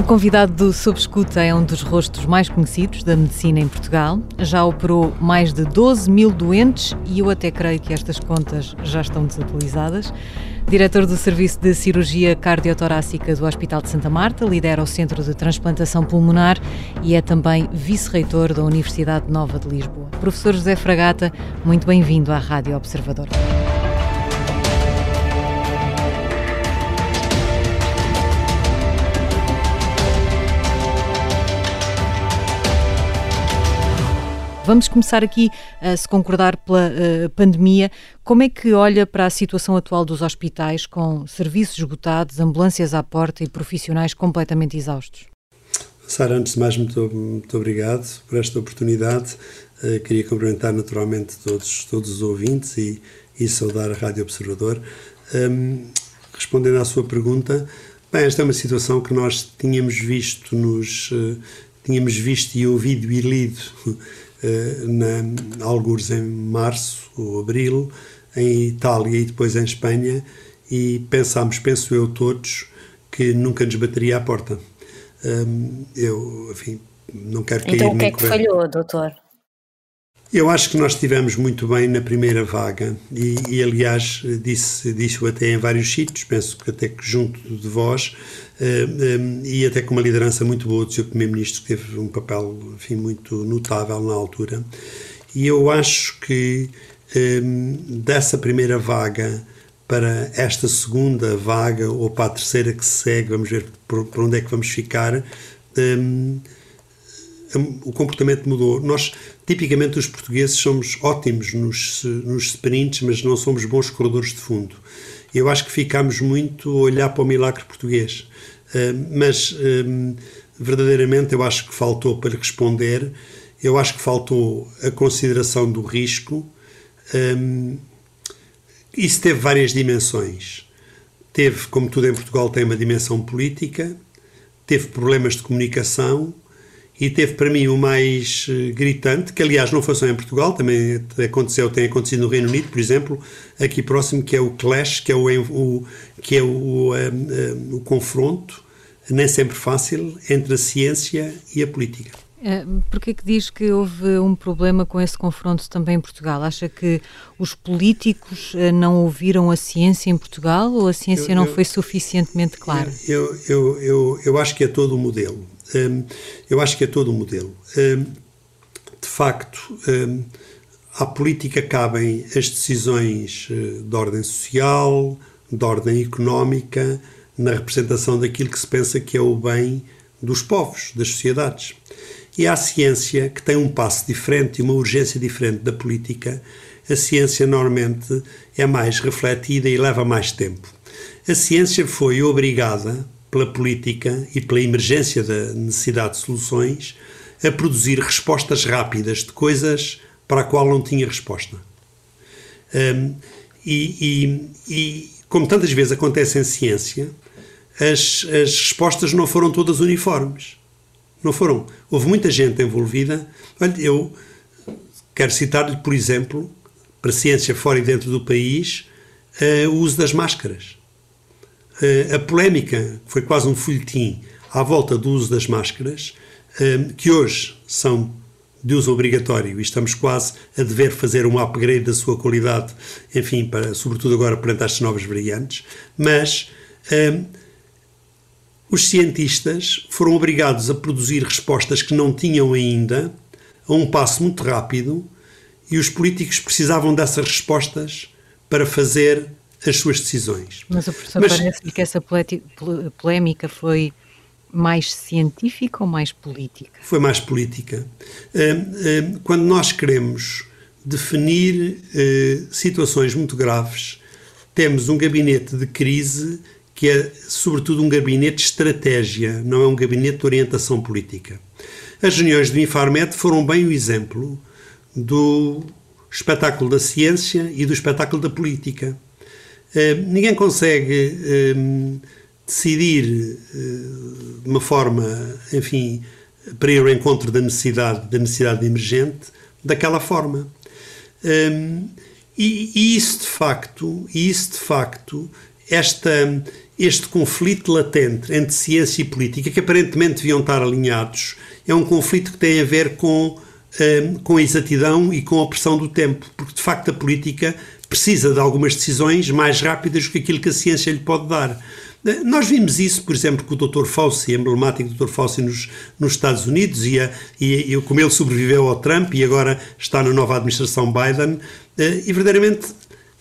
O convidado do Sob Escuta é um dos rostos mais conhecidos da medicina em Portugal. Já operou mais de 12 mil doentes e eu até creio que estas contas já estão desatualizadas. Diretor do Serviço de Cirurgia Cardiotorácica do Hospital de Santa Marta, lidera o Centro de Transplantação Pulmonar e é também vice-reitor da Universidade Nova de Lisboa. Professor José Fragata, muito bem-vindo à Rádio Observador. Vamos começar aqui, uh, se concordar pela uh, pandemia, como é que olha para a situação atual dos hospitais com serviços esgotados, ambulâncias à porta e profissionais completamente exaustos? Sara, antes de mais, muito, muito obrigado por esta oportunidade. Uh, queria cumprimentar naturalmente todos, todos os ouvintes e, e saudar a Rádio Observador. Um, respondendo à sua pergunta, bem, esta é uma situação que nós tínhamos visto nos tínhamos visto e ouvido e lido eh, na, alguns em março ou abril, em Itália e depois em Espanha, e pensámos, penso eu todos, que nunca nos bateria à porta. eu, enfim, não quero cair Então o que é que falhou, doutor? Eu acho que nós estivemos muito bem na primeira vaga e, e aliás, disse, disse até em vários sítios, penso que até que junto de vós, eh, um, e até com uma liderança muito boa do Sr. Primeiro-Ministro, que teve um papel enfim, muito notável na altura. E eu acho que um, dessa primeira vaga para esta segunda vaga ou para a terceira que se segue, vamos ver por, por onde é que vamos ficar. O comportamento mudou. Nós, tipicamente, os portugueses somos ótimos nos, nos sprints, mas não somos bons corredores de fundo. Eu acho que ficámos muito a olhar para o milagre português. Uh, mas, um, verdadeiramente, eu acho que faltou para responder, eu acho que faltou a consideração do risco. Um, isso teve várias dimensões. Teve, como tudo em Portugal, tem uma dimensão política, teve problemas de comunicação, e teve para mim o mais eh, gritante, que aliás não foi só em Portugal, também aconteceu, tem acontecido no Reino Unido, por exemplo, aqui próximo, que é o clash, que é o, o que é o, um, um, o confronto, nem sempre fácil, entre a ciência e a política. Eh, Por que diz que houve um problema com esse confronto também em Portugal? Acha que os políticos eh, não ouviram a ciência em Portugal ou a ciência eu, não eu, foi suficientemente clara? Eu, eu, eu, eu acho que é todo o modelo. Hum, eu acho que é todo um modelo. Hum, de facto, hum, à política cabem as decisões eh, de ordem social, de ordem económica, na representação daquilo que se pensa que é o bem dos povos, das sociedades. E à ciência, que tem um passo diferente e uma urgência diferente da política, a ciência normalmente é mais refletida e leva mais tempo. A ciência foi obrigada pela política e pela emergência da necessidade de soluções, a produzir respostas rápidas de coisas para a qual não tinha resposta. Um, e, e, e, como tantas vezes acontece em ciência, as, as respostas não foram todas uniformes. Não foram. Houve muita gente envolvida. Olha, eu quero citar-lhe, por exemplo, para ciência fora e dentro do país, uh, o uso das máscaras. Eh, a polémica foi quase um folhetim à volta do uso das máscaras, eh, que hoje são de uso obrigatório e estamos quase a dever fazer um upgrade da sua qualidade, enfim, para, sobretudo agora perante estas novas variantes, mas um, eh, os cientistas foram obrigados a produzir respostas que não tinham ainda, a um passo muito rápido, e os políticos precisavam dessas respostas para fazer as suas decisões. Mas o professor Mas, parece que essa polémica foi mais científica ou mais política? Foi mais política. Hum, hum, quando nós queremos definir hum, situações muito graves, temos um gabinete de crise que é, sobretudo, um gabinete de estratégia, não é um gabinete de orientação política. As reuniões do Infarmed foram bem o exemplo do espetáculo da ciência e do espetáculo da política. Eh, ninguém consegue um, decidir uh, de uma forma, enfim, para ir ao encontro da necessidade, da necessidade emergente daquela forma. Um, e, e, isso de facto, isso de facto, esta, este conflito latente entre ciência e política, que aparentemente deviam estar alinhados, é um conflito que tem a ver com, um, com a exatidão e com a pressão do tempo, porque de facto a política precisa de algumas decisões mais rápidas do que aquilo que a ciência lhe pode dar. Nós vimos isso, por exemplo, com o Dr. Fauci, emblemático Dr. Fauci nos, nos Estados Unidos, e, a, e, e como ele sobreviveu ao Trump e agora está na nova administração Biden, eh, e verdadeiramente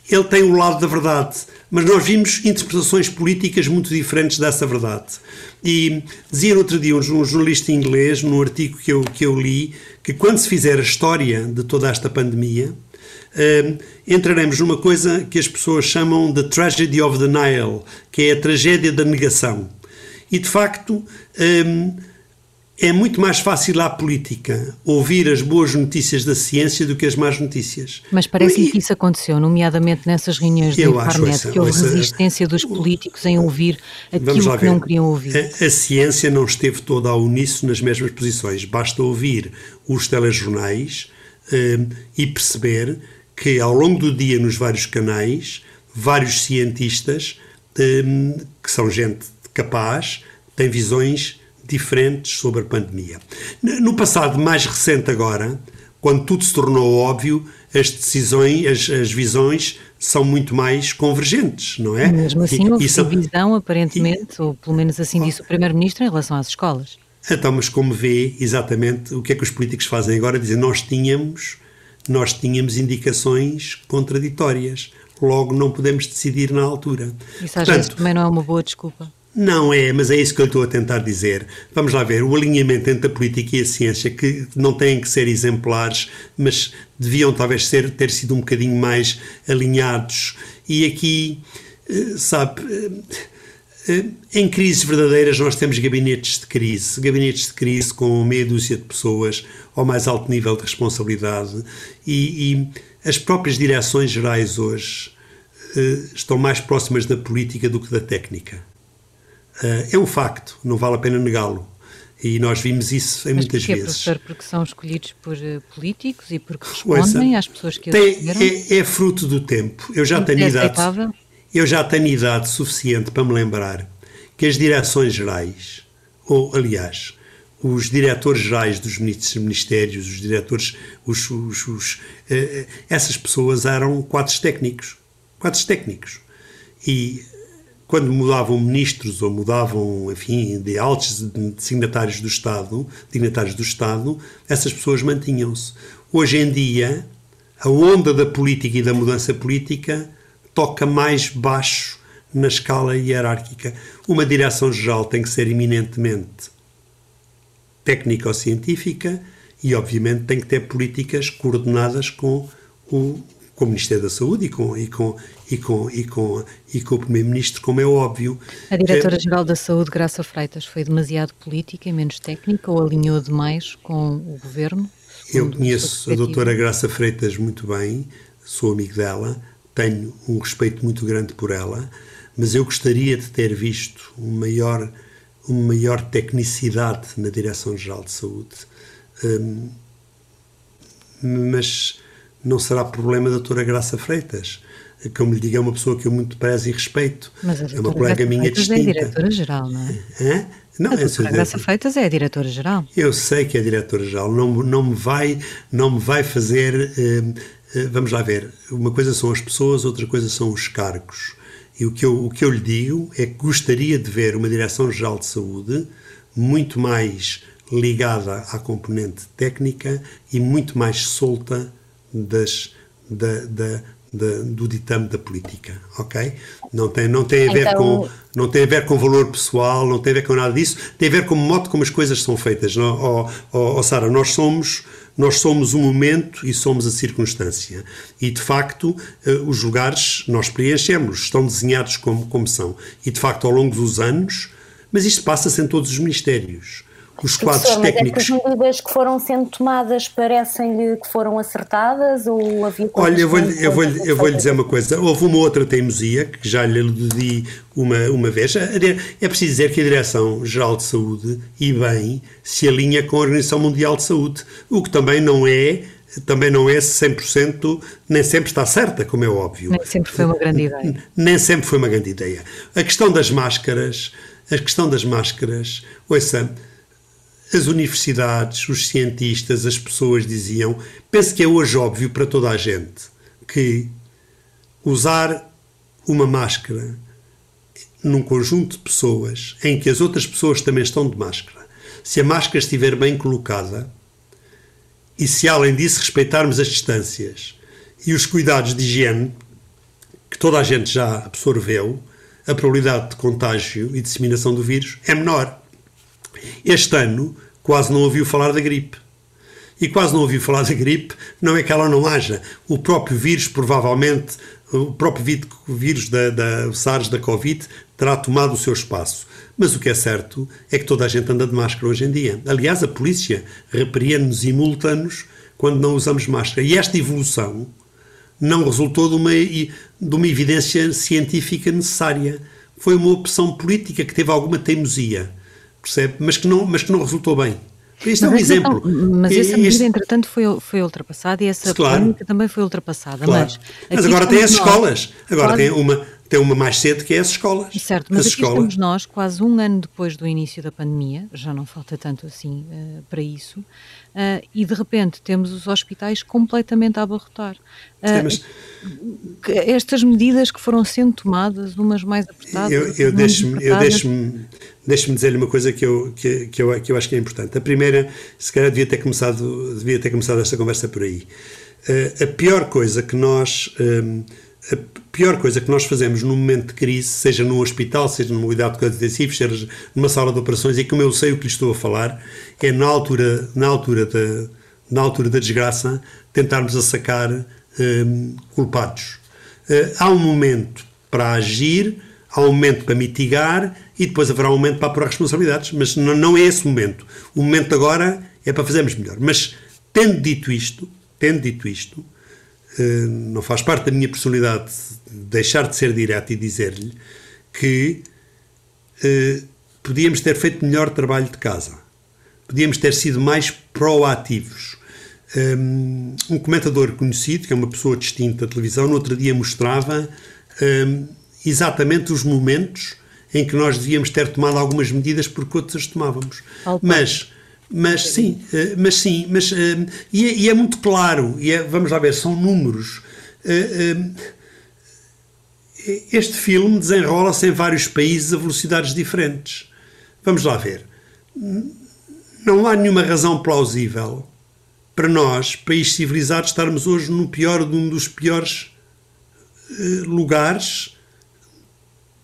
ele tem o lado da verdade, mas nós vimos interpretações políticas muito diferentes dessa verdade. E dizia no outro dia um jornalista inglês, num artigo que eu, que eu li, que quando se fizer a história de toda esta pandemia, uh, entraremos numa coisa que as pessoas chamam de tragedy of denial, que é a tragédia da negação. E de facto. Um, é muito mais fácil à política ouvir as boas notícias da ciência do que as más notícias. Mas parece-me que isso aconteceu, nomeadamente nessas reuniões da internet, que houve resistência dos políticos em ouvir aquilo que não queriam ouvir. A, a, ciência não esteve toda ao uníssono nas mesmas posições. Basta ouvir os telejornais um, e perceber que ao longo do dia nos vários canais, vários cientistas, um, que são gente capaz, têm visões diferentes sobre a pandemia. No passado mais recente agora, quando tudo se tornou óbvio, as decisões, as, as visões são muito mais convergentes, não é? Mesmo assim, houve isso, visão, aparentemente, e, ou pelo menos assim disse o Primeiro-Ministro, em relação às escolas. Então, mas como vê exatamente o que é que os políticos fazem agora? Dizem, nós tínhamos nós tínhamos indicações contraditórias. Logo, não podemos decidir na altura. Isso às Portanto, vezes também não é uma boa desculpa. Não é, mas é isso que eu estou a tentar dizer. Vamos lá ver, o alinhamento entre a política e a ciência, que não têm que ser exemplares, mas deviam talvez ser, ter sido um bocadinho mais alinhados. E aqui, eh, sabe, eh, em crises verdadeiras nós temos gabinetes de crise, gabinetes de crise com meia dúzia de pessoas ao mais alto nível de responsabilidade e, e as próprias direções gerais hoje uh, estão mais próximas da política do que da técnica. Uh, é um facto, não vale a pena negá-lo. E nós vimos isso em Mas muitas vezes. professor? Porque são escolhidos por uh, políticos e porque respondem às pessoas que tem, é, é, fruto do tempo. Eu já tenho é idade. Eu já tenho idade suficiente para me lembrar que as direções gerais, ou aliás, os diretores gerais dos ministérios, os diretores, os, os, os eh, essas pessoas eram quadros técnicos. Quadros técnicos. E quando mudavam ministros ou mudavam, enfim, de altos signatários do Estado, dignatários do Estado, essas pessoas mantinham-se. Hoje em dia, a onda da política e da mudança política toca mais baixo na escala hierárquica. Uma direção-geral tem que ser eminentemente técnico-científica e, obviamente, tem que ter políticas coordenadas com o, com o Ministério da Saúde e com, e com, e com, e com, e com o Primeiro-Ministro, como é óbvio. A Diretora-Geral da Saúde, Graça Freitas, foi demasiado política e menos técnica ou alinhou demais com o Governo? Eu conheço a doutora Graça Freitas muito bem, sou amigo dela, tenho um respeito muito grande por ela, mas eu gostaria de ter visto um maior uma maior tecnicidade na Direção-Geral de Saúde. Um, mas não será problema da doutora Graça Freitas. Como lhe digo, é uma pessoa que eu muito prezo e respeito. Mas a é uma colega minha Freitas distinta. é diretora-geral, não é? Hã? Não, a doutora Graça Freitas é a diretora-geral. Eu sei que é diretora-geral. Não, não, me vai, não me vai fazer... Hum, vamos lá ver. Uma coisa são as pessoas, outra coisa são os cargos. E o que, eu, o que eu lhe digo é que gostaria de ver uma Direção-Geral de Saúde muito mais ligada à componente técnica e muito mais solta das, da, da, da, do ditame da política, ok? Não tem, não, tem a ver então... com, não tem a ver com valor pessoal, não tem a ver com nada disso, tem a ver com o modo como as coisas são feitas. Não? Oh, oh, oh, Sara, nós somos nós somos o momento e somos a circunstância. E, de facto, eh, os lugares nós preenchemos, estão desenhados como, como são. E, de facto, ao longo dos anos, mas isto passa-se em todos os ministérios os quadros Professor, técnicos. Mas medidas que foram sendo tomadas parecem-lhe que foram acertadas ou havia Olha, eu vou-lhe eu vou eu vou dizer uma coisa. Houve uma outra teimosia que já lhe aludi uma, uma vez. É preciso dizer que a Direção-Geral de Saúde, e bem, se alinha com a Organização Mundial de Saúde, o que também não é também não é 100%, nem sempre está certa, como é óbvio. Nem sempre foi uma grande ideia. Nem sempre foi uma grande ideia. A questão das máscaras, a questão das máscaras, ouça, as universidades, os cientistas, as pessoas diziam, penso que é hoje óbvio para toda a gente que usar uma máscara num conjunto de pessoas em que as outras pessoas também estão de máscara, se a máscara estiver bem colocada, e se além disso respeitarmos as distâncias e os cuidados de higiene, que toda a gente já absorveu, a probabilidade de contágio e disseminação do vírus é menor. Este ano quase não ouviu falar da gripe. E quase não ouviu falar da gripe, não é que ela não haja. O próprio vírus, provavelmente, o próprio vírus da, da SARS, da Covid, terá tomado o seu espaço. Mas o que é certo é que toda a gente anda de máscara hoje em dia. Aliás, a polícia repreende-nos e multa-nos quando não usamos máscara. E esta evolução não resultou de uma, de uma evidência científica necessária. Foi uma opção política que teve alguma teimosia, percebe? Mas que não, mas que não resultou bem. Este é um exemplo. mas essa medida, este... entretanto, foi, foi ultrapassada e essa claro. polémica também foi ultrapassada. Claro. Mas, mas agora tem as escolas. Agora tem uma tem uma mais cedo que é as escolas. Certo, mas as aqui escolas... estamos nós, quase um ano depois do início da pandemia, já não falta tanto assim uh, para isso, uh, e de repente temos os hospitais completamente a abarrotar. Uh, mas... Estas medidas que foram sendo tomadas, umas mais apertadas. Eu, eu deixo-me deixo deixe dizer-lhe uma coisa que eu, que, que, eu, que eu acho que é importante. A primeira, se calhar devia ter começado, devia ter começado esta conversa por aí. a pior coisa que nós a pior coisa que nós fazemos num momento de crise, seja num hospital, seja numa unidade de cuidados intensivos, seja numa sala de operações, e como eu sei o que lhe estou a falar, é na altura, na altura, da, na altura da desgraça tentarmos a sacar um, culpados. Uh, há um momento para agir, há um momento para mitigar e depois haverá um momento para apurar responsabilidades, mas não, não é esse o momento. O momento agora é para fazermos melhor. Mas, tendo dito isto, tendo dito isto, eh, não faz parte da minha personalidade deixar de ser direto e dizer-lhe que eh, podíamos ter feito melhor trabalho de casa, podíamos ter sido mais proativos. Um comentador conhecido, que é uma pessoa distinta da televisão, no outro dia mostrava exatamente os momentos em que nós devíamos ter tomado algumas medidas porque outras tomávamos. Mas mas sim, eh, mas sim, mas, eh, e é, e é muito claro, e é, vamos lá ver, são números. Eh, este filme desenrola-se em vários países a velocidades diferentes. Vamos lá ver. Não há nenhuma razão plausível para nós, países civilizados, estarmos hoje no pior de um dos piores lugares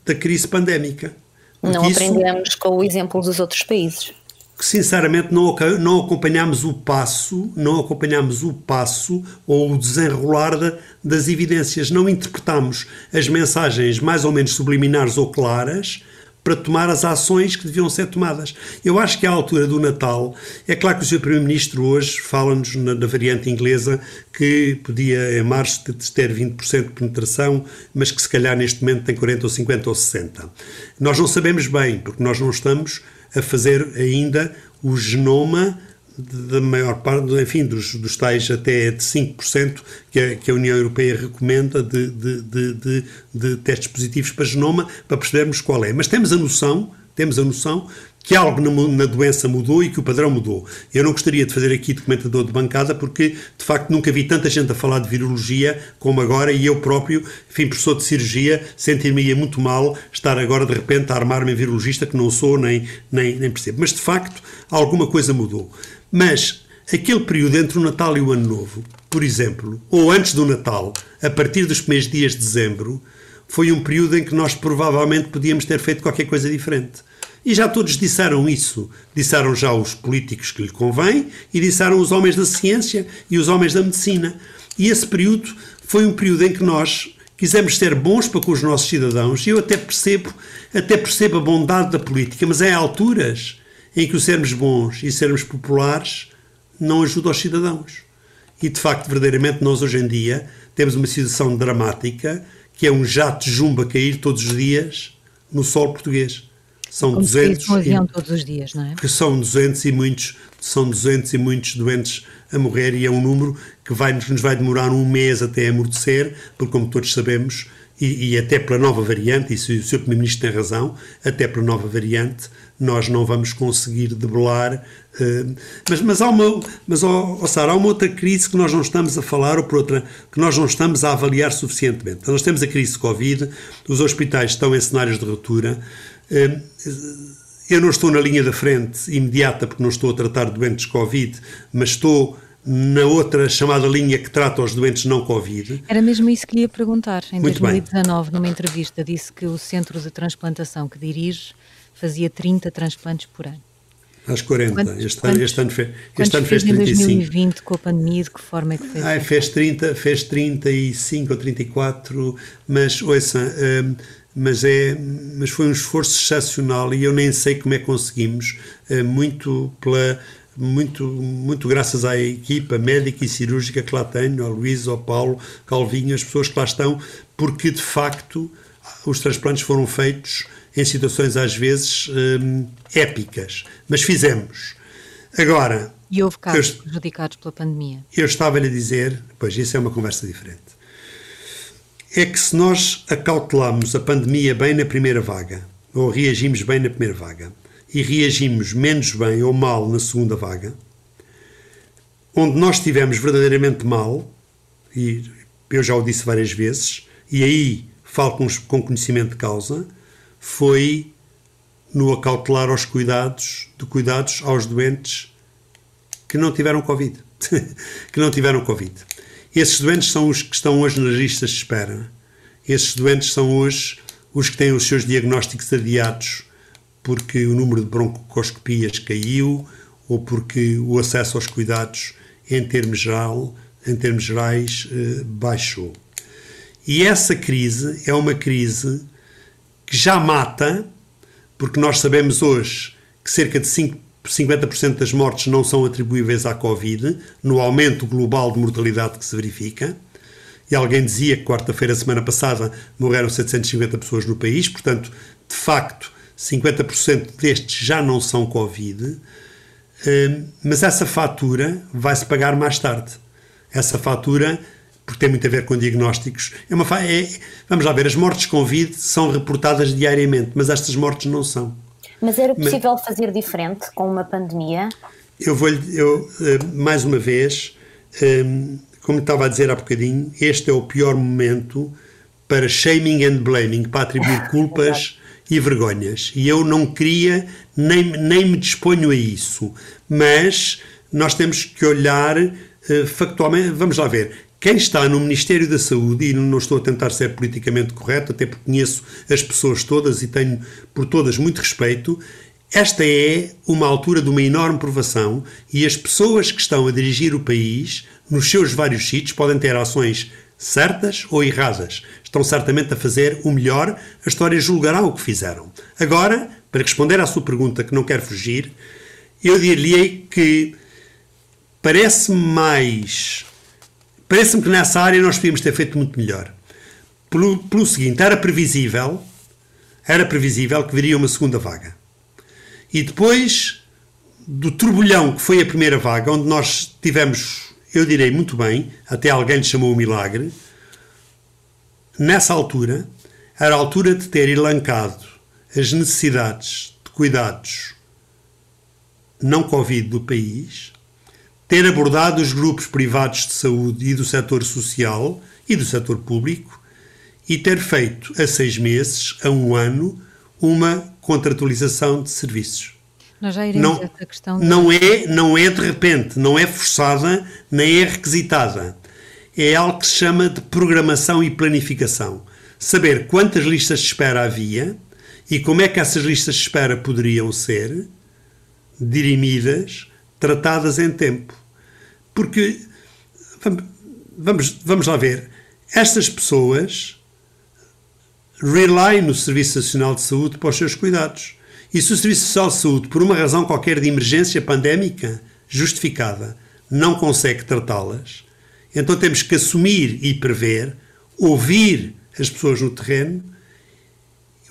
da crise pandémica. Porque não aprendemos isso, com o exemplo dos outros países que sinceramente não, não acompanhamos o passo, não acompanhamos o passo ou o desenrolar de, das evidências, não interpretamos as mensagens mais ou menos subliminares ou claras para tomar as ações que deviam ser tomadas. Eu acho que à altura do Natal, é claro que o Sr. Primeiro-Ministro hoje fala-nos na, na, variante inglesa que podia em março ter 20% de penetração, mas que se calhar neste momento tem 40 ou 50 ou 60. Nós não sabemos bem, porque nós não estamos a fazer ainda o genoma da maior parte, enfim, dos, dos tais até de 5% que a, que a União Europeia recomenda de, de, de, de, testes positivos para genoma, para percebermos qual é. Mas temos a noção, temos a noção que algo na, na, doença mudou e que o padrão mudou. Eu não gostaria de fazer aqui documentador de bancada porque, de facto, nunca vi tanta gente a falar de virologia como agora e eu próprio, enfim, professor de cirurgia, sentir-me muito mal estar agora, de repente, a armar-me virologista que não sou nem, nem, nem percebo. Mas, de facto, alguma coisa mudou. Mas aquele período entre o Natal e o Ano Novo, por exemplo, ou antes do Natal, a partir dos primeiros dias de dezembro, foi um período em que nós provavelmente podíamos ter feito qualquer coisa diferente. E já todos disseram isso. Disseram já os políticos que lhe convém e disseram os homens da ciência e os homens da medicina. E esse período foi um período em que nós quisemos ser bons para com os nossos cidadãos. E eu até percebo, até percebo a bondade da política, mas é alturas em que o sermos bons e sermos populares não ajuda os cidadãos. E de facto, verdadeiramente, nós hoje em dia temos uma situação dramática que é um jato de jumbo a cair todos os dias no solo português são Como 200 um avião todos os dias, não é? Que são 200 e muitos, são 200 e muitos doentes a morrer e é um número que vai, nos vai demorar um mês até amortecer, porque como todos sabemos, e, e até pela nova variante, e se o Sr. Primeiro-Ministro tem razão, até pela nova variante, nós não vamos conseguir debelar. Uh, mas, mas há uma, mas, oh, oh, há uma outra crise que nós não estamos a falar, ou por outra, que nós não estamos a avaliar suficientemente. Nós temos a crise de Covid, os hospitais estão em cenários de ruptura. Uh, eu não estou na linha da frente imediata porque não estou a tratar doentes Covid, mas estou na outra chamada linha que trata os doentes não Covid. Era mesmo isso que lhe ia perguntar. Em Muito 2019, bem. numa entrevista, disse que o centro de transplantação que dirige fazia 30 transplantes por ano. Às 40. Quantos, este, quantos, este ano, fez, este ano fez 35. em 2020 com a pandemia, de que forma é que fez? Ah, fez, 30, fez 35 ou 34, mas ouça, hum, mas, é, mas foi um esforço excepcional e eu nem sei como é que conseguimos, hum, muito pela muito, muito graças à equipa médica e cirúrgica que lá tenho, ao Luís, ao Paulo, Calvinho, as pessoas que lá estão, porque de facto os transplantes foram feitos em situações às vezes hum, épicas, mas fizemos. Agora. E houve casos eu, prejudicados pela pandemia. Eu estava-lhe a dizer, pois isso é uma conversa diferente, é que se nós acautelamos a pandemia bem na primeira vaga, ou reagimos bem na primeira vaga, e reagimos menos bem ou mal na segunda vaga, onde nós estivemos verdadeiramente mal, e eu já o disse várias vezes, e aí falo com, com conhecimento de causa, foi no acautelar aos cuidados, de cuidados aos doentes que não tiveram Covid. que não tiveram Covid. Esses doentes são os que estão hoje nas listas de espera. Esses doentes são hoje os que têm os seus diagnósticos adiados porque o número de broncoscopias caiu ou porque o acesso aos cuidados em termos, geral, em termos gerais eh, baixou. E essa crise é uma crise que já mata, porque nós sabemos hoje que cerca de 5, 50% das mortes não são atribuíveis à Covid, no aumento global de mortalidade que se verifica. E alguém dizia que quarta-feira, semana passada, morreram 750 pessoas no país, portanto, de facto, 50% destes já não são Covid, hum, mas essa fatura vai-se pagar mais tarde. Essa fatura, porque tem muito a ver com diagnósticos, é uma é, vamos lá ver, as mortes Covid são reportadas diariamente, mas estas mortes não são. Mas era possível mas, fazer diferente com uma pandemia? Eu vou eu hum, mais uma vez, hum, como estava a dizer há bocadinho, este é o pior momento para shaming and blaming, para atribuir culpas e vergonhas. E eu não queria, nem, nem me disponho a isso. Mas nós temos que olhar uh, factualmente. Vamos lá ver. Quem está no Ministério da Saúde, e não estou a tentar ser politicamente correto, até porque conheço as pessoas todas e tenho por todas muito respeito, esta é uma altura de uma enorme provação e as pessoas que estão a dirigir o país, nos seus vários sítios, podem ter ações certas ou erradas. Estão certamente a fazer o melhor, a história julgará o que fizeram. Agora, para responder à sua pergunta, que não quero fugir, eu diria que parece-me mais. Parece-me que nessa área nós podíamos ter feito muito melhor. Pelo, pelo seguinte, era previsível, era previsível que viria uma segunda vaga. E depois do turbulhão que foi a primeira vaga, onde nós tivemos eu direi muito bem, até alguém lhe chamou o milagre, nessa altura, era a altura de ter elencado as necessidades de cuidados não Covid do país, ter abordado os grupos privados de saúde e do setor social e do setor público e ter feito a seis meses, a um ano, uma contratualização de serviços. Nós já iremos não, essa questão. De... Não, é, não é de repente, não é forçada, nem é requisitada. É algo que se chama de programação e planificação. Saber quantas listas de espera havia e como é que essas listas de espera poderiam ser dirimidas, tratadas em tempo. Porque, vamos, vamos lá ver, estas pessoas rely no Serviço Nacional de Saúde para os seus cuidados. E se o Serviço Social de Saúde, por uma razão qualquer de emergência pandémica justificada, não consegue tratá-las, então temos que assumir e prever, ouvir as pessoas no terreno.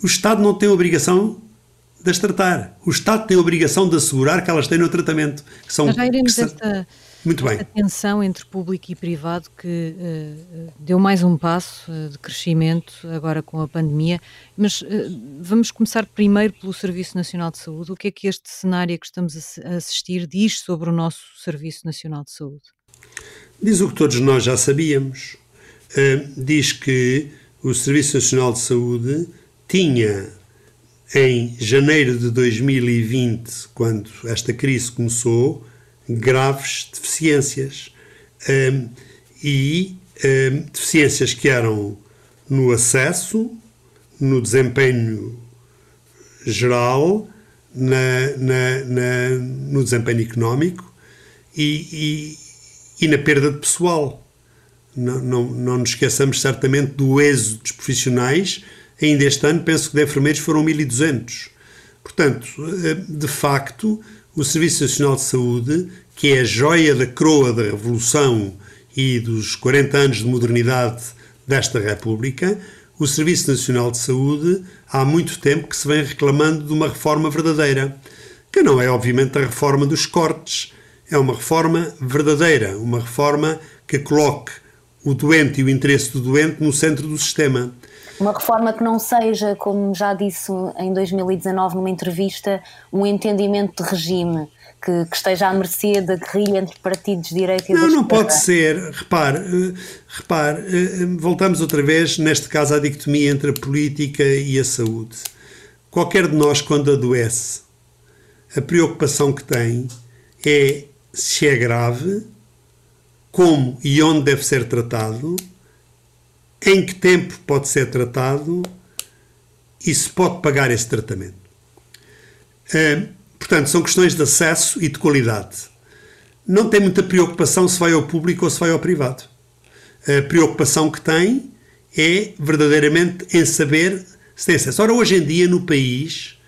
O Estado não tem a obrigação de as tratar. O Estado tem a obrigação de assegurar que elas têm o tratamento. Que são, já iremos esta, muito bem. esta tensão entre público e privado que uh, deu mais um passo uh, de crescimento agora com a pandemia, mas uh, vamos começar primeiro pelo Serviço Nacional de Saúde. O que é que este cenário que estamos a assistir diz sobre o nosso Serviço Nacional de Saúde? Diz o que todos nós já sabíamos. diz que o Serviço Nacional de Saúde tinha em janeiro de 2020, quando esta crise começou, graves deficiências. Um, e um, deficiências que eram no acesso, no desempenho geral, na, na, na, no desempenho económico e, e, e, na perda de pessoal. Não, não, não nos esqueçamos certamente do êxodo dos profissionais Ainda este ano, penso que de enfermeiros foram 1.200. Portanto, eh, de facto, o Serviço Nacional de Saúde, que é a joia da coroa da Revolução e dos 40 anos de modernidade desta República, o Serviço Nacional de Saúde há muito tempo que se vem reclamando de uma reforma verdadeira, que não é obviamente a reforma dos cortes, é uma reforma verdadeira, uma reforma que coloque o doente e o interesse do doente no centro do sistema. Uma reforma que não seja, como já disse em 2019 numa entrevista, um entendimento de regime. Que, que, esteja à mercê da guerrilha entre partidos de direita e não. Não, pode ser. Repare, eh, repare, eh, voltamos outra vez, neste caso, à dicotomia entre a política e a saúde. Qualquer de nós, quando adoece, a preocupação que tem é se é grave, como e onde deve ser tratado em que tempo pode ser tratado e se pode pagar esse tratamento. Uh, portanto, são questões de acesso e de qualidade. Não tem muita preocupação se vai ao público ou se vai ao privado. A preocupação que tem é verdadeiramente em saber se tem acesso. Ora, hoje em dia, no país,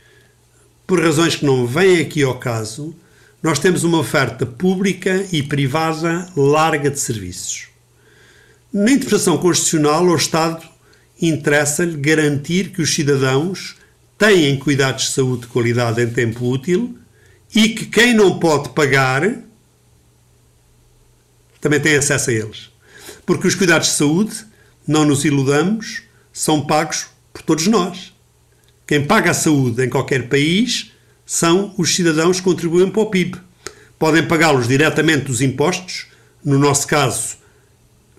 por razões que não vêm aqui ao caso, nós temos uma oferta pública e privada larga de serviços. Na interpretação constitucional, ao Estado interessa-lhe garantir que os cidadãos têm cuidados de saúde de qualidade em tempo útil e que quem não pode pagar também tem acesso a eles. Porque os cuidados de saúde, não nos iludamos, são pagos por todos nós. Quem paga a saúde em qualquer país são os cidadãos que contribuem para o PIB. Podem pagá-los diretamente dos impostos, no nosso caso,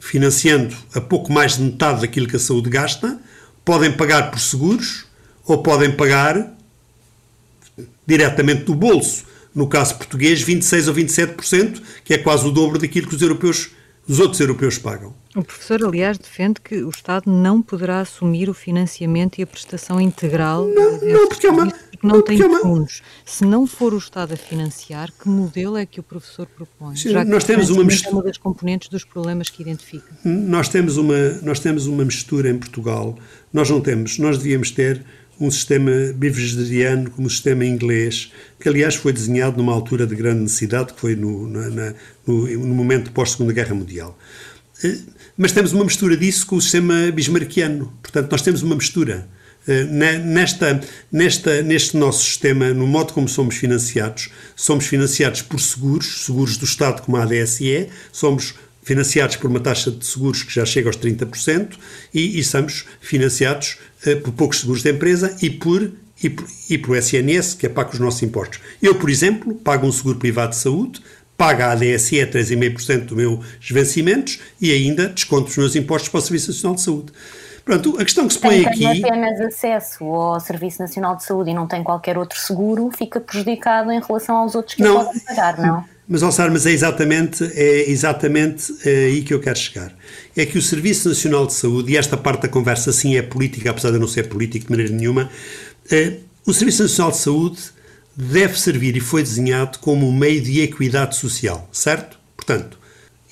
financiando a pouco mais de metade daquilo que a saúde gasta, podem pagar por seguros ou podem pagar diretamente do bolso. No caso português, 26 ou 27%, que é quase o dobro daquilo que os europeus os outros europeus pagam. O professor, aliás, defende que o Estado não poderá assumir o financiamento e a prestação integral não, não, porque é uma, porque não tem é fundos. Se não for o Estado a financiar, que modelo é que o professor propõe? Sim, Já nós temos uma mistura... é uma das componentes dos problemas que identifica. Nós temos uma nós temos uma mistura em Portugal. Nós não temos. Nós devíamos ter um sistema bivegetariano como o sistema inglês, que aliás foi desenhado numa altura de grande necessidade, que foi no, na, no, no momento pós-Segunda Guerra Mundial. Eh, mas temos uma mistura disso com o sistema bismarckiano. Portanto, nós temos uma mistura. Eh, nesta, nesta, neste nosso sistema, no modo como somos financiados, somos financiados por seguros, seguros do Estado como a ADSE, somos financiados por uma taxa de seguros que já chega aos 30% e, e somos financiados uh, por poucos seguros de empresa e por, e SNS, que é pago os nossos impostos. Eu, por exemplo, pago um seguro privado de saúde, pago a ADSE 3,5% dos meus vencimentos e ainda desconto os meus impostos para o Serviço Nacional de Saúde. Pronto, a questão que se põe Quem aqui. Quem tem apenas acesso ao Serviço Nacional de Saúde e não tem qualquer outro seguro fica prejudicado em relação aos outros que não, podem pagar, não? Mas, Alçar, mas é exatamente, é exatamente é aí que eu quero chegar. É que o Serviço Nacional de Saúde, e esta parte da conversa sim é política, apesar de não ser político de maneira nenhuma, é, o Serviço Nacional de Saúde deve servir e foi desenhado como um meio de equidade social, certo? Portanto,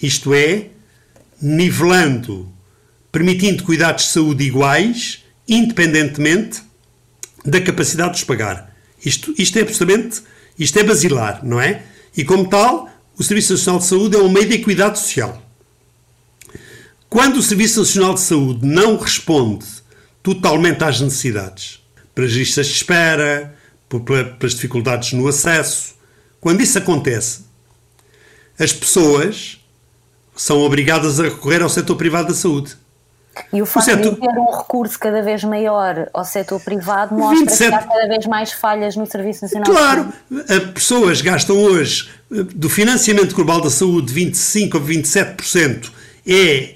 isto é, nivelando, permitindo cuidados de saúde iguais, independentemente da capacidade de os pagar. Isto, isto é absolutamente, isto é basilar, não é? E, como tal, o Serviço Nacional de Saúde é um meio de equidade social. Quando o Serviço Nacional de Saúde não responde totalmente às necessidades, para listas de espera, pelas dificuldades no acesso. Quando isso acontece, as pessoas são obrigadas a recorrer ao setor privado da saúde. E o facto o setor... de ter um recurso cada vez maior ao setor privado mostra 27... que há cada vez mais falhas no Serviço Nacional claro, de Saúde. Claro, as pessoas gastam hoje do financiamento global da saúde 25 ou 27% é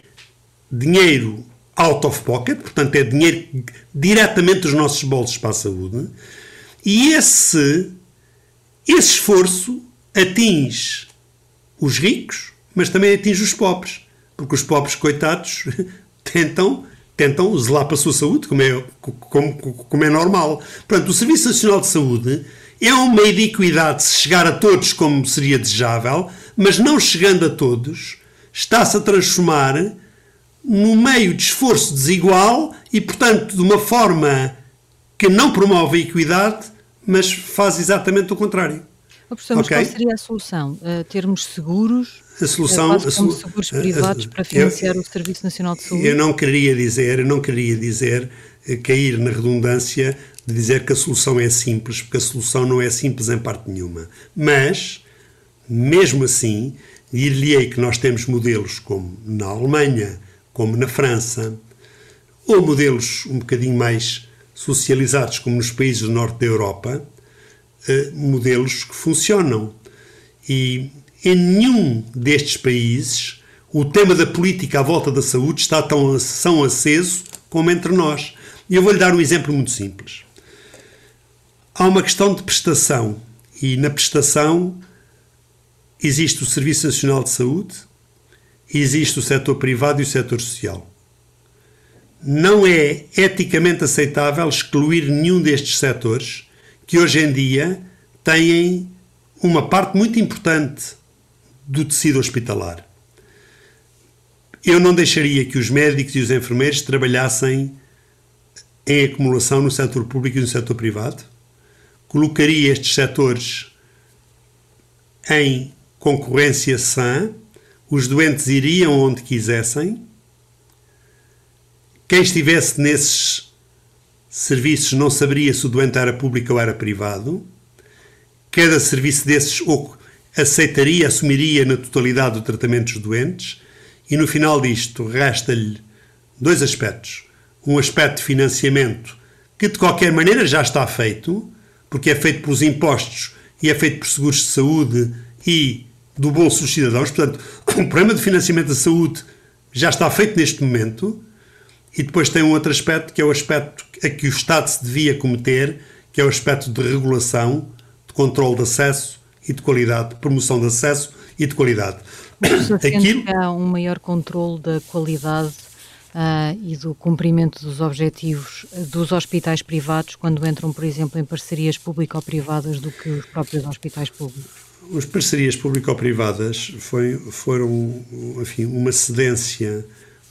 dinheiro out of pocket, portanto é dinheiro diretamente dos nossos bolsos para a saúde, e esse, esse esforço atinge os ricos, mas também atinge os pobres, porque os pobres, coitados, tentam, tentam zelar para a sua saúde, como é, como, como é normal. Portanto, o Serviço Nacional de Saúde é um meio de equidade se chegar a todos como seria desejável, mas não chegando a todos, está-se a transformar no meio de esforço desigual e, portanto, de uma forma que não promove a equidade, mas faz exatamente o contrário. Professor, mas okay? qual seria a solução? Uh, termos seguros, a solução, uh, como seguros privados para financiar eu, o Serviço Nacional de Saúde? Eu não queria dizer, eu não queria dizer, uh, cair na redundância de dizer que a solução é simples, porque a solução não é simples em parte nenhuma. Mas, mesmo assim, dir-lhe-ei que nós temos modelos como na Alemanha, como na França, ou modelos um bocadinho mais socializados, como nos países do norte da Europa, eh, modelos que funcionam. E em nenhum destes países o tema da política à volta da saúde está tão, tão aceso como entre nós. E eu vou-lhe dar um exemplo muito simples. Há uma questão de prestação, e na prestação existe o Serviço Nacional de Saúde, existe o setor privado e o setor social. Não é eticamente aceitável excluir nenhum destes setores que hoje em dia têm uma parte muito importante do tecido hospitalar. Eu não deixaria que os médicos e os enfermeiros trabalhassem em acumulação no setor público e no setor privado. Colocaria estes setores em concorrência sã os doentes iriam onde quisessem, quem estivesse nesses serviços não saberia se o doente era público ou era privado, cada serviço desses aceitaria, assumiria na totalidade o tratamento dos doentes, e no final disto resta-lhe dois aspectos. Um aspecto de financiamento que de qualquer maneira já está feito, porque é feito pelos impostos e é feito por seguros de saúde e do bolso dos cidadãos. Portanto, o problema de financiamento da saúde já está feito neste momento. E depois tem um outro aspecto, que é o aspecto a que o Estado se devia cometer, que é o aspecto de regulação, de controle de acesso e de qualidade, de promoção de acesso e de qualidade. Aquilo... que há um maior controle da qualidade uh, e do cumprimento dos objetivos dos hospitais privados quando entram, por exemplo, em parcerias público-privadas do que os próprios hospitais públicos? as parcerias público-privadas foram enfim, uma cedência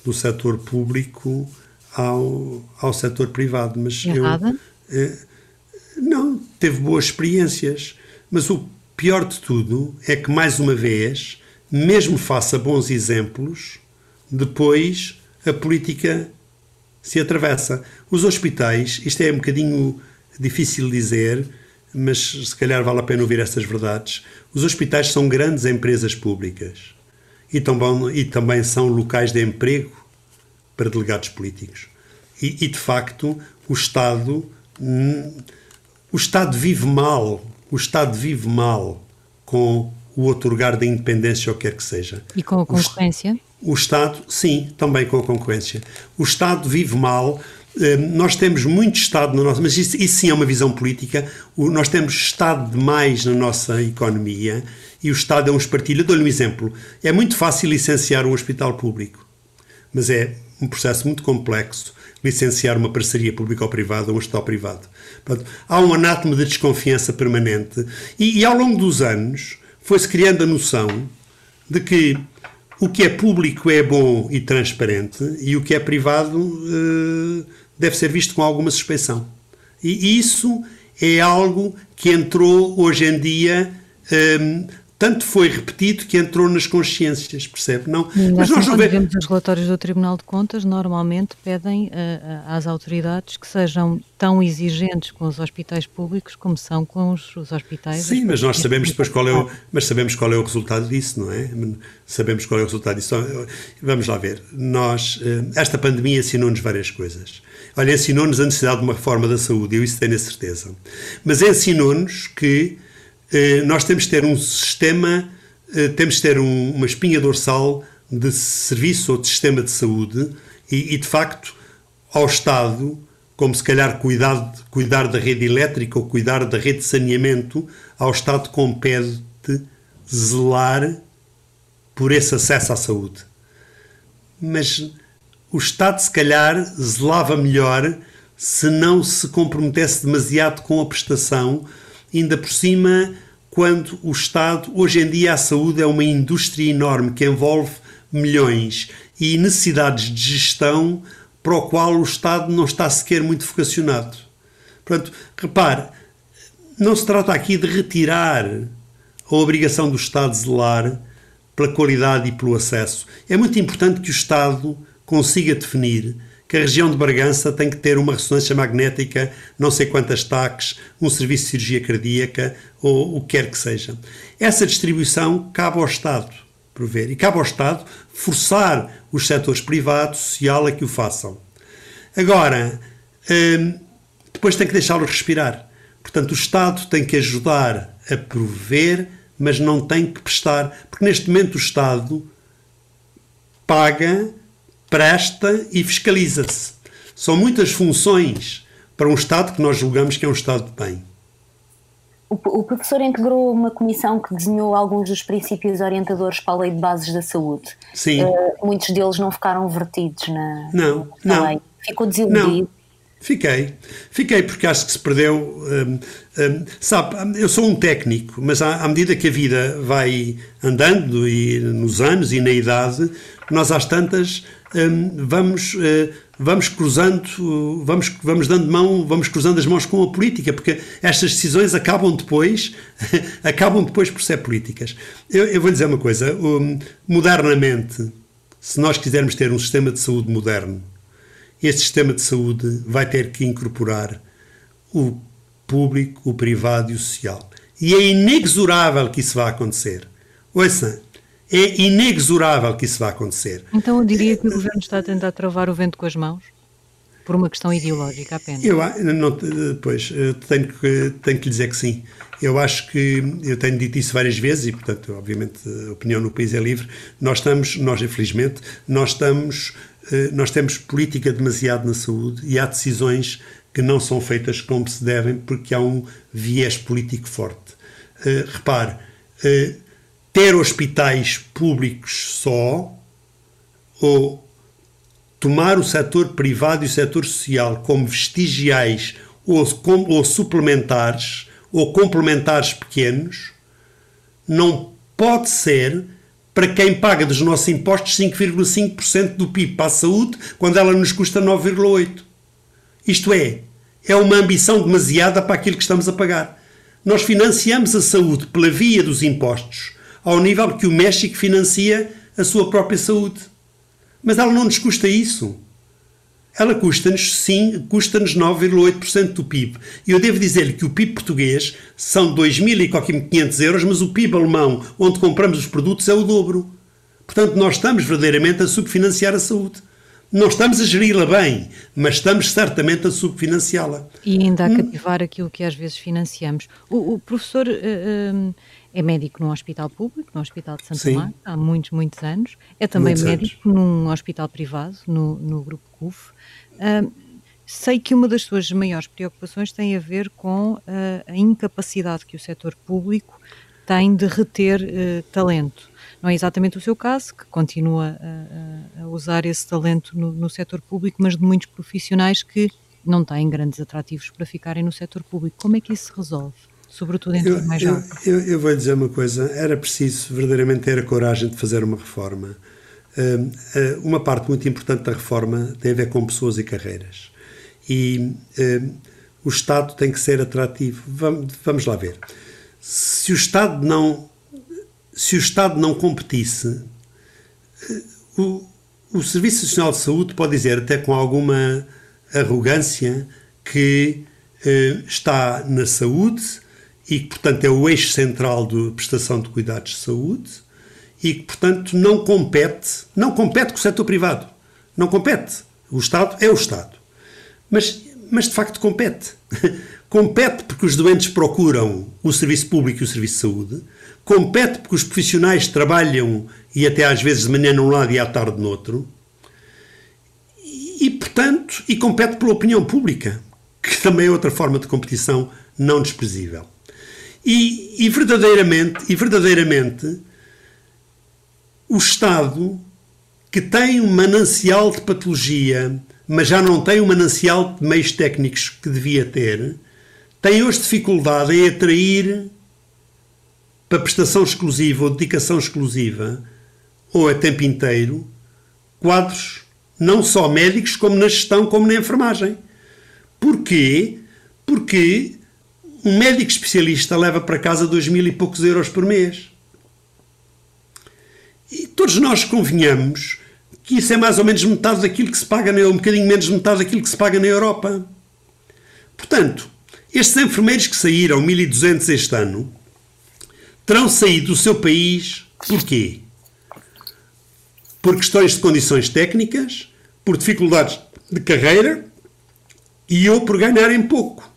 do setor público ao, ao setor privado. Mas Errada? Eu, eh, não, teve boas experiências. Mas o pior de tudo é que, mais uma vez, mesmo faça bons exemplos, depois a política se atravessa. Os hospitais, isto é um bocadinho difícil dizer, mas se calhar vale a pena ouvir estas verdades. Os hospitais são grandes empresas públicas e também, e também são locais de emprego para delegados políticos. E, e de facto, o Estado, hum, o Estado vive mal, o Estado vive mal com o otorgar da independência ou quer que seja. E com a concorrência? O, o Estado, sim, também com a concorrência. O Estado vive mal Hum, nós temos muito Estado no nosso, mas isso, isso sim é uma visão política. nós temos Estado demais na nossa economia e o Estado é um espartilho. Dou-lhe um exemplo. É muito fácil licenciar um hospital público, mas é um processo muito complexo licenciar uma parceria pública ou um hospital privado. Portanto, há um anátema de desconfiança permanente e, e ao longo dos anos foi-se criando a noção de que o que é público é bom e transparente e o que é privado uh, deve ser visto com alguma suspeição. E isso é algo que entrou hoje em dia um, tanto foi repetido que entrou nas consciências, percebe? Não, mas nós não vemos os relatórios do Tribunal de Contas, normalmente pedem uh, às autoridades que sejam tão exigentes com os hospitais públicos como são com os, os hospitais. Sim, mas nós sabemos depois qual é o, mas sabemos qual é o resultado disso, não é? Sabemos qual é o resultado disso. Vamos lá ver. Nós, uh, esta pandemia ensinou-nos várias coisas. Olha, ensinou-nos a necessidade de uma reforma da saúde, eu isso tenho a certeza. Mas ensinou-nos que nós temos de ter um sistema, eh, temos de ter um, uma espinha dorsal de serviço ou de sistema de saúde e, e de facto, ao Estado, como se calhar cuidar, cuidar da rede elétrica ou cuidar da rede de saneamento, ao Estado compete zelar por esse acesso à saúde. Mas o Estado, se calhar, zelava melhor se não se comprometesse demasiado com a prestação ainda por cima, quando o Estado, hoje em dia, a saúde é uma indústria enorme que envolve milhões e necessidades de gestão para o qual o Estado não está sequer muito vocacionado. Portanto, repare, não se trata aqui de retirar a obrigação do Estado zelar pela qualidade e pelo acesso. É muito importante que o Estado consiga definir que a região de Bragança tem que ter uma ressonância magnética, não sei quantas taques, um serviço de cirurgia cardíaca ou o que quer que seja. Essa distribuição cabe ao Estado prover e cabe ao Estado forçar os setores privado, social a que o façam. Agora, hum, depois tem que deixá-los respirar. Portanto, o Estado tem que ajudar a prover, mas não tem que prestar, porque neste momento o Estado paga presta e fiscaliza-se. São muitas funções para um Estado que nós julgamos que é um Estado de bem. O, professor integrou uma comissão que desenhou alguns dos princípios orientadores para a Lei de Bases da Saúde. Sim. Uh, muitos deles não ficaram vertidos na, não, na não. lei. Ficou desiludido. Fiquei. Fiquei porque acho que se perdeu. Hum, hum, sabe, eu sou um técnico, mas à, à, medida que a vida vai andando e nos anos e na idade, nós às tantas hum, vamos, uh, vamos cruzando, vamos, vamos dando mão, vamos cruzando as mãos com a política, porque estas decisões acabam depois, acabam depois por ser políticas. Eu, eu vou dizer uma coisa: modernamente, se nós quisermos ter um sistema de saúde moderno este sistema de saúde vai ter que incorporar o público, o privado e o social. E é inexorável que isso vá acontecer. Ouça, é inexorável que isso vá acontecer. Então eu diria que o governo está a tentar travar o vento com as mãos? Por uma questão ideológica apenas? Eu não, pois, tenho que, tenho que lhe dizer que sim. Eu acho que, eu tenho dito isso várias vezes e, portanto, obviamente, a opinião no país é livre. Nós estamos, nós infelizmente, nós estamos eh, nós temos política demasiado na saúde e há decisões que não são feitas como se devem porque há um viés político forte. Uh, repare, uh, ter hospitais públicos só ou tomar o setor privado e o setor social como vestigiais ou, com, ou suplementares ou complementares pequenos não pode ser para quem paga dos nossos impostos 5,5% do PIB para a saúde, quando ela nos custa 9,8%. Isto é, é uma ambição demasiada para aquilo que estamos a pagar. Nós financiamos a saúde pela via dos impostos, ao nível que o México financia a sua própria saúde. Mas ela não nos custa isso ela custa-nos, sim, custa-nos 9,8% do PIB. E eu devo dizer-lhe que o PIB português são 2.500 euros, mas o PIB alemão, onde compramos os produtos, é o dobro. Portanto, nós estamos verdadeiramente a subfinanciar a saúde. Não estamos a geri-la bem, mas estamos certamente a subfinanciá-la. E ainda a cativar aquilo que às vezes financiamos. O, o professor uh, uh, é médico num hospital público, no Hospital de Santa Marta, há muitos, muitos anos. É também muitos médico anos. num hospital privado, no, no Grupo CUF. Uh, sei que uma das suas maiores preocupações tem a ver com uh, a incapacidade que o setor público tem de reter uh, talento. Não é exatamente o seu caso, que continua a, a usar esse talento no, no setor público, mas de muitos profissionais que não têm grandes atrativos para ficarem no setor público. Como é que isso se resolve? Sobretudo entre os mais jovens. Eu, eu, eu vou dizer uma coisa: era preciso verdadeiramente ter a coragem de fazer uma reforma uma parte muito importante da reforma tem a ver com pessoas e carreiras. E o Estado tem que ser atrativo. Vamos, vamos lá ver. Se o Estado não se o Estado não competisse, o, o Serviço Nacional de Saúde pode dizer, até com alguma arrogância, que está na saúde e que, portanto, é o eixo central da prestação de cuidados de saúde e que, portanto, não compete, não compete com o setor privado. Não compete. O Estado é o Estado. Mas, mas de facto compete. compete porque os doentes procuram o serviço público e o serviço de saúde. Compete porque os profissionais trabalham e até às vezes de manhã num lado e à tarde no outro. E, portanto, e compete pela opinião pública, que também é outra forma de competição não desprezível. E, e verdadeiramente, e verdadeiramente, o Estado que tem um manancial de patologia, mas já não tem um manancial de meios técnicos que devia ter, tem hoje dificuldade em atrair para prestação exclusiva ou dedicação exclusiva, ou a tempo inteiro, quadros não só médicos, como na gestão, como na enfermagem. Porquê? Porque um médico especialista leva para casa dois mil e poucos euros por mês. E todos nós convenhamos que isso é mais ou menos metade daquilo que se paga, na, um bocadinho menos de metade daquilo que se paga na Europa. Portanto, estes enfermeiros que saíram, 1.200 este ano, terão saído do seu país porquê? Por questões de condições técnicas, por dificuldades de carreira e ou por ganharem pouco.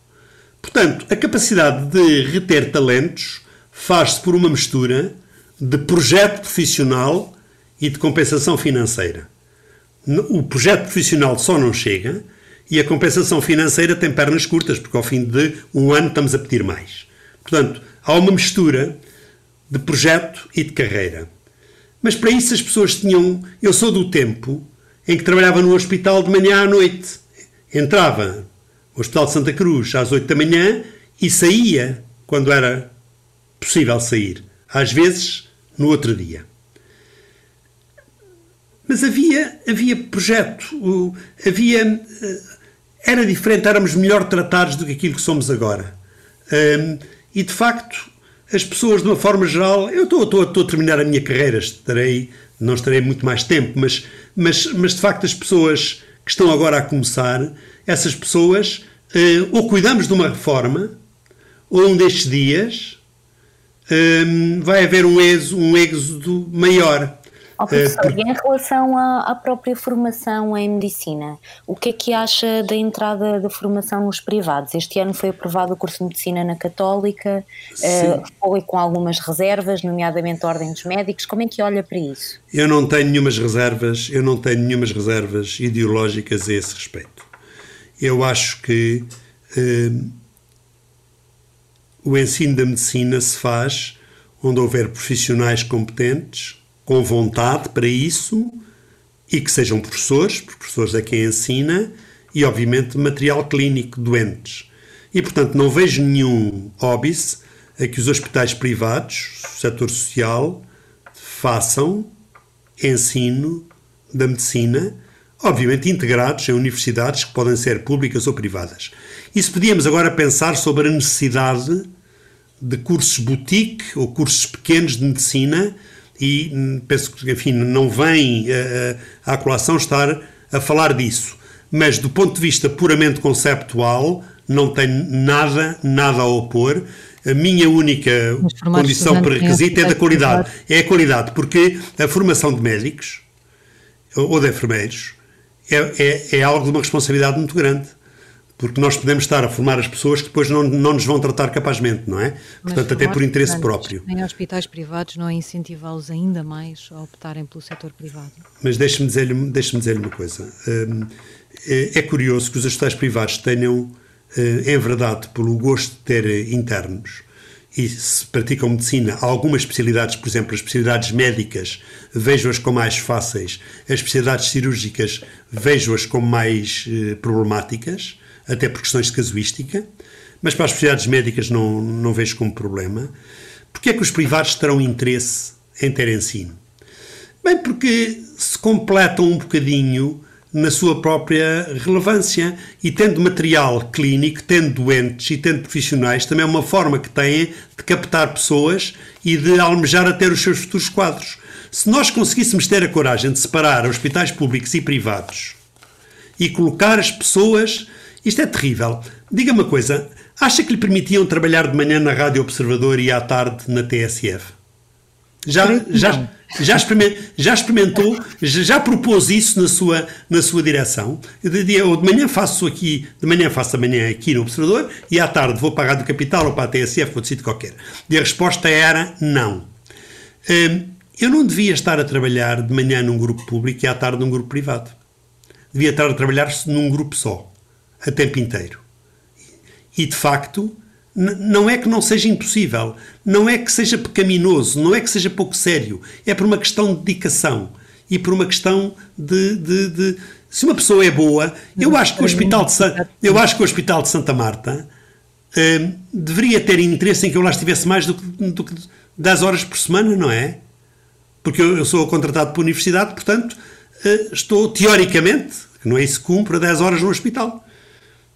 Portanto, a capacidade de reter talentos faz-se por uma mistura de projeto profissional e de compensação financeira. O projeto profissional só não chega e a compensação financeira tem pernas curtas, porque ao fim de um ano estamos a pedir mais. Portanto, há uma mistura de projeto e de carreira. Mas para isso as pessoas tinham. Eu sou do tempo em que trabalhava no hospital de manhã à noite. Entrava no Hospital de Santa Cruz às 8 da manhã e saía quando era possível sair. Às vezes no outro dia. Mas havia, havia projeto, havia. Eh, era diferente, éramos melhor tratados do que aquilo que somos agora. e de facto, as pessoas, de uma forma geral, eu estou, estou, estou a terminar a minha carreira, estarei, não estarei muito mais tempo, mas, mas, mas de facto, as pessoas que estão agora a começar, essas pessoas, uh, ou cuidamos de uma reforma, ou um destes dias um, vai haver um êxodo, um êxodo maior. Oh, professor, uh, e em relação à, à, própria formação em medicina, o que é que acha da entrada da formação nos privados? Este ano foi aprovado o curso de medicina na Católica, foi com algumas reservas, nomeadamente a Ordem dos Médicos. Como é que olha para isso? Eu não tenho nenhumas reservas, eu não tenho nenhumas reservas ideológicas a esse respeito. Eu acho que uh, o ensino da medicina se faz onde houver profissionais competentes, com vontade para isso e que sejam professores, porque professores é quem ensina, e obviamente material clínico, doentes. E portanto não vejo nenhum óbice a que os hospitais privados, o setor social, façam ensino da medicina, obviamente integrados em universidades que podem ser públicas ou privadas. E se podíamos agora pensar sobre a necessidade de cursos boutique ou cursos pequenos de medicina, e hum, penso que, enfim, não vem uh, à colação estar a falar disso. Mas do ponto de vista puramente conceptual, não tenho nada, nada a opor. A minha única condição pré-requisito é da qualidade. É a qualidade, porque a formação de médicos ou de enfermeiros é, é, é algo de uma responsabilidade muito grande porque nós podemos estar a formar as pessoas que depois não, não nos vão tratar capazmente, não é? Portanto, até por interesse próprio. Em hospitais privados não é incentivá-los ainda mais a optarem pelo setor privado? Mas deixe-me dizer-lhe deixe dizer uma coisa. Hum, é, é curioso que os hospitais privados tenham, em verdade, pelo gosto de ter internos, e se praticam medicina, algumas especialidades, por exemplo, as especialidades médicas, vejo-as como mais fáceis, as especialidades cirúrgicas, vejo-as como mais eh, problemáticas, até por questões de casuística, mas para as especialidades médicas não, não vejo como problema. Porquê é que os privados terão interesse em ter ensino? Bem, porque se completam um bocadinho na sua própria relevância. E tendo material clínico, tendo doentes e tendo profissionais, também é uma forma que têm de captar pessoas e de almejar a ter os seus futuros quadros. Se nós conseguíssemos ter a coragem de separar hospitais públicos e privados e colocar as pessoas. Isto é terrível. Diga uma coisa: acha que lhe permitiam trabalhar de manhã na Rádio Observador e à tarde na TSF? Já, já, já, já experimentou, já, propôs isso na sua, na sua direção? De, dia, ou de manhã faço aqui, de manhã faço amanhã aqui no Observador e à tarde vou para a Rádio Capital ou para a TSF ou de sítio qualquer. E a resposta era não. Hum, eu não devia estar a trabalhar de manhã num grupo público e à tarde num grupo privado. Devia estar a trabalhar num grupo só, a tempo inteiro. E de facto, não é que não seja impossível, não é que seja pecaminoso, não é que seja pouco sério, é por uma questão de dedicação e por uma questão de, de, de se uma pessoa é boa, eu acho que o Hospital de, Sa eu acho que o Hospital de Santa Marta hum, deveria ter interesse em que eu lá estivesse mais do que, do que 10 horas por semana, não é? Porque eu, eu sou contratado pela universidade, portanto, uh, estou teoricamente, não é isso que cumpro, a 10 horas no hospital.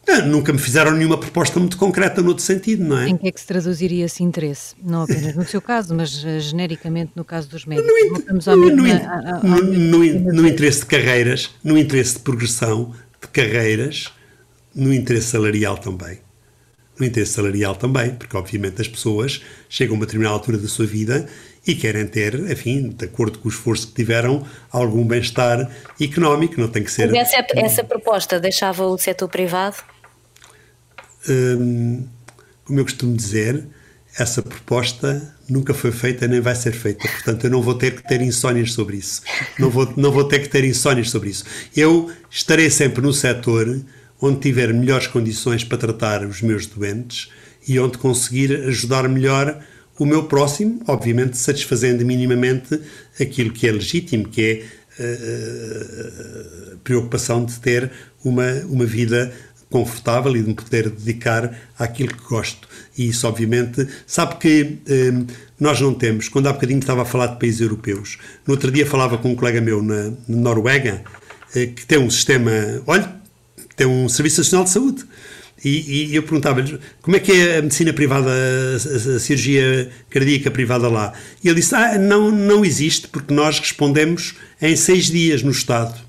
Ah, nunca me fizeram nenhuma proposta muito concreta no outro sentido, não é? Em que é que se traduziria esse interesse? Não apenas no seu caso, mas uh, genericamente no caso dos médicos. No, no, no, no, no interesse de carreiras, no interesse de progressão de carreiras, no interesse salarial também. No interesse salarial também, porque obviamente as pessoas chegam a uma determinada altura da sua vida e querem ter, enfim, de acordo com o esforço que tiveram, algum bem-estar económico, não tem que ser... Mas essa, essa proposta deixava o setor privado? Hum, como eu costumo dizer, essa proposta nunca foi feita nem vai ser feita. Portanto, eu não vou ter que ter insónias sobre isso. Não vou, não vou ter que ter insónias sobre isso. Eu estarei sempre no setor onde tiver melhores condições para tratar os meus doentes e onde conseguir ajudar melhor o meu próximo, obviamente satisfazendo minimamente aquilo que é legítimo, que é a, eh, a eh, preocupação de ter uma, uma vida confortável e de me poder dedicar àquilo que gosto. E isso, obviamente, sabe que eh, nós não temos. Quando há bocadinho estava a falar de países europeus, no outro dia falava com um colega meu na, na Noruega, eh, que tem um sistema, olha, tem um Serviço Nacional de Saúde. E, e eu perguntava-lhe como é que é a medicina privada, a, a, a, cirurgia cardíaca privada lá. E ele disse: ah, não, não existe, porque nós respondemos em seis dias no Estado.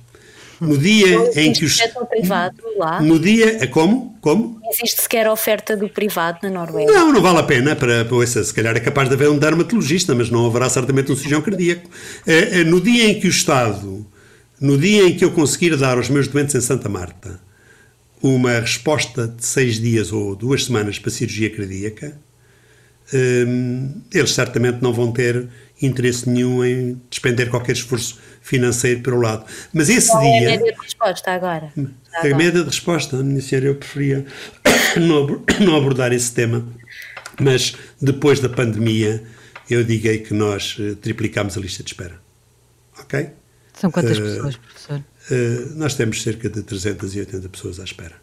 No dia em que os. privado lá? No dia. É como? Como? Existe sequer oferta do privado na Noruega? Não, não vale a pena. Para, ouça, se calhar é capaz de haver um dermatologista, mas não haverá certamente um cirurgião cardíaco. É, é, no dia em que o Estado. No dia em que eu conseguir dar aos meus doentes em Santa Marta uma resposta de seis dias ou duas semanas para cirurgia cardíaca, hum, eles certamente não vão ter interesse nenhum em despender qualquer esforço financeiro para o lado. Mas esse Qual dia. É a média de resposta agora? A média de resposta, minha senhora, eu preferia não abordar esse tema. Mas depois da pandemia, eu digo que nós eh, triplicámos a lista de espera. Ok? São quantas uh, pessoas, professor? Uh, nós temos cerca de 380 pessoas à espera.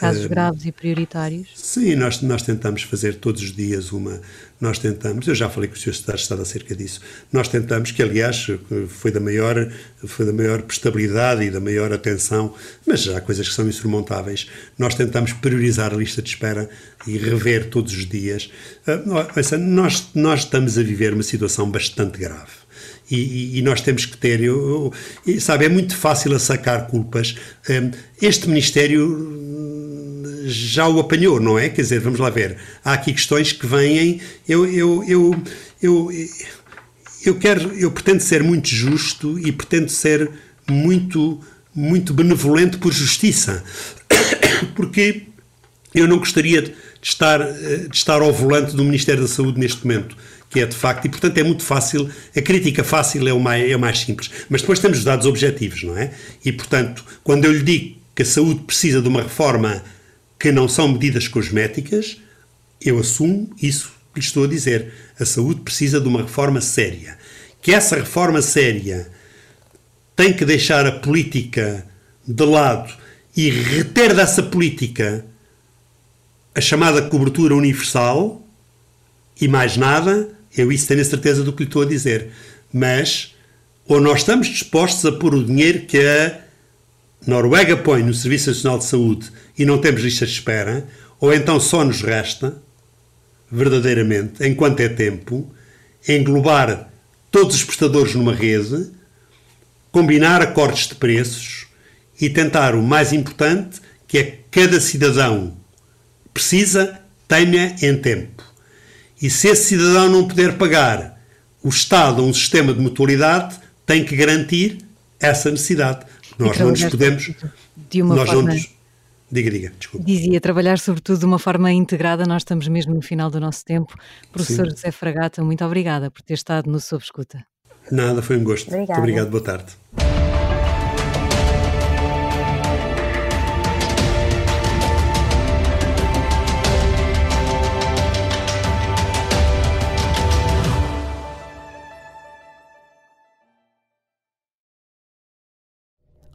Casos uh, graves e prioritários? Sim, nós, nós tentamos fazer todos os dias uma. Nós tentamos, eu já falei com o Sr. Secretário de Estado acerca disso, nós tentamos, que aliás foi da maior, foi da maior prestabilidade e da maior atenção, mas já há coisas que são insurmontáveis. Nós tentamos priorizar a lista de espera e rever todos os dias. Uh, nós, nós estamos a viver uma situação bastante grave. E, e, nós temos que ter, eu, eu, sabe, é muito fácil a sacar culpas. Um, este Ministério já o apanhou, não é? Quer dizer, vamos lá ver. Há aqui questões que vêm. Eu, eu, eu, eu, eu quero, eu pretendo ser muito justo e pretendo ser muito, muito benevolente por justiça, porque eu não gostaria de estar, de estar ao volante do Ministério da Saúde neste momento que é de facto, e portanto é muito fácil, a crítica fácil é o mais, é o mais simples. Mas depois temos os dados objetivos, não é? E portanto, quando eu lhe digo que a saúde precisa de uma reforma que não são medidas cosméticas, eu assumo isso que lhe estou a dizer. A saúde precisa de uma reforma séria. Que essa reforma séria tem que deixar a política de lado e reter dessa política a chamada cobertura universal e mais nada, eu isso tenho a certeza do que lhe estou a dizer. Mas ou nós estamos dispostos a pôr o dinheiro que a Noruega põe no Serviço Nacional de Saúde e não temos listas de espera, ou então só nos resta, verdadeiramente, enquanto é tempo, englobar todos os prestadores numa rede, combinar acordos de preços e tentar o mais importante, que é cada cidadão precisa, tenha em tempo. E se esse cidadão não puder pagar, o Estado, um sistema de mutualidade, tem que garantir essa necessidade. Nós não nos podemos. De uma nós forma... nos, Diga, diga, desculpa. Dizia, trabalhar sobretudo de uma forma integrada, nós estamos mesmo no final do nosso tempo. Professor Sim. José Fragata, muito obrigada por ter estado no Sob Escuta. Nada, foi um gosto. Obrigada. Muito obrigado, boa tarde.